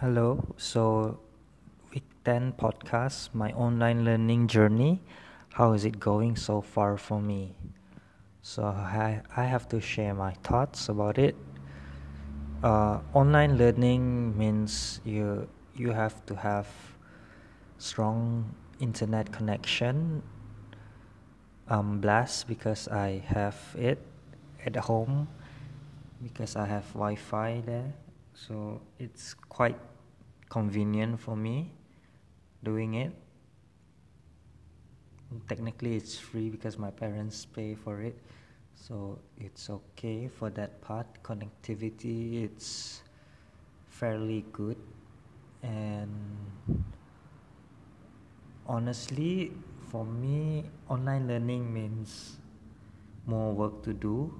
Hello. So, week 10 podcast, my online learning journey. How is it going so far for me? So, I, I have to share my thoughts about it. Uh, online learning means you you have to have strong internet connection. I'm blessed because I have it at home because I have Wi-Fi there so it's quite convenient for me doing it. Technically it's free because my parents pay for it. So it's okay for that part. Connectivity it's fairly good. And honestly for me online learning means more work to do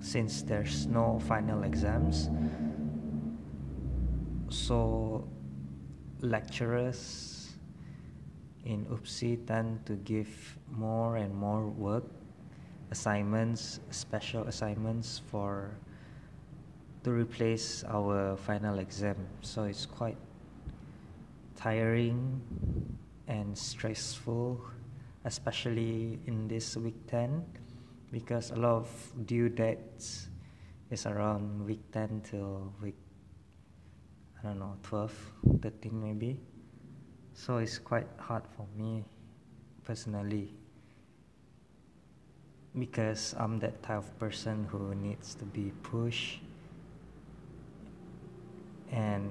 since there's no final exams so lecturers in UPSI tend to give more and more work assignments special assignments for to replace our final exam. So it's quite tiring and stressful especially in this week 10 because a lot of due dates is around week 10 till week I don't know 12 13 maybe. So it's quite hard for me personally because I'm that type of person who needs to be pushed. And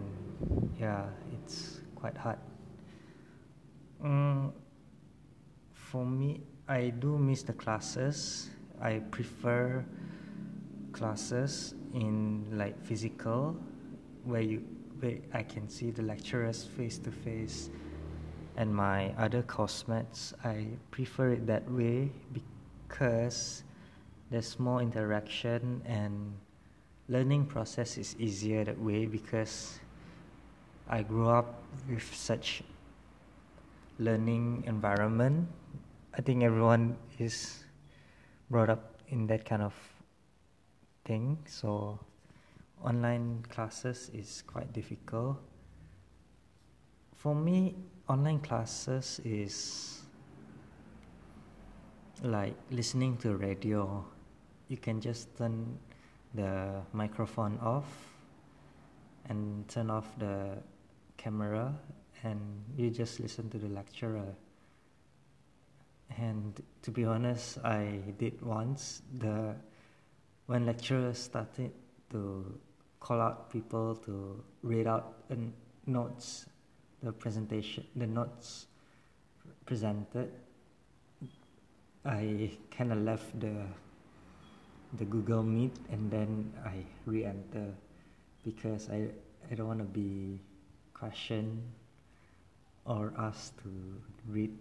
yeah it's quite hard. Mm, for me I do miss the classes. I prefer classes in like physical where you where I can see the lecturers face to face and my other classmates. I prefer it that way because there's more interaction and learning process is easier that way because I grew up with such learning environment. I think everyone is brought up in that kind of thing. So online classes is quite difficult. For me, online classes is like listening to radio. You can just turn the microphone off and turn off the camera and you just listen to the lecturer. And to be honest, I did once the when lecturer started to call out people to read out notes, the presentation, the notes presented. I kind of left the the Google Meet and then I re-enter because I I don't want to be questioned or asked to read.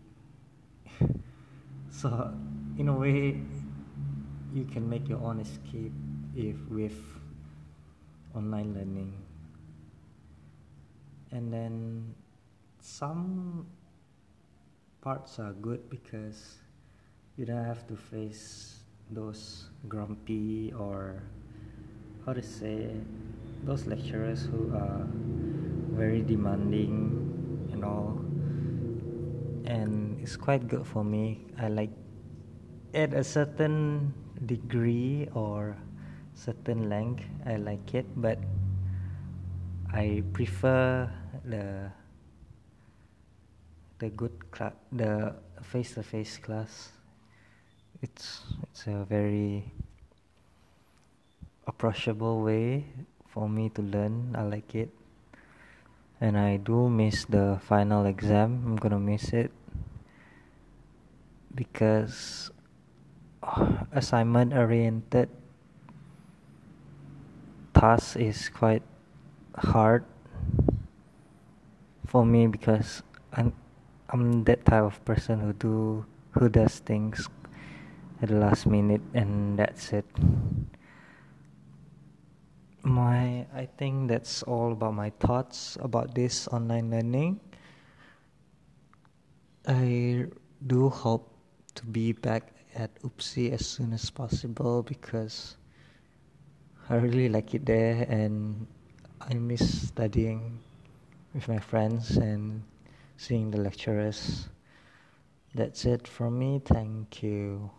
so in a way, you can make your own escape if with online learning. And then some parts are good because you don't have to face those grumpy or how to say those lecturers who are very demanding and all. And it's quite good for me. I like at a certain degree or certain length I like it but I prefer the the good class the face to face class. It's it's a very approachable way for me to learn. I like it. And I do miss the final exam. I'm gonna miss it because oh, assignment oriented task is quite hard for me because I'm I'm that type of person who do who does things at the last minute and that's it. My I think that's all about my thoughts about this online learning. I do hope to be back at UPSI as soon as possible because I really like it there and I miss studying with my friends and seeing the lecturers. That's it from me. Thank you.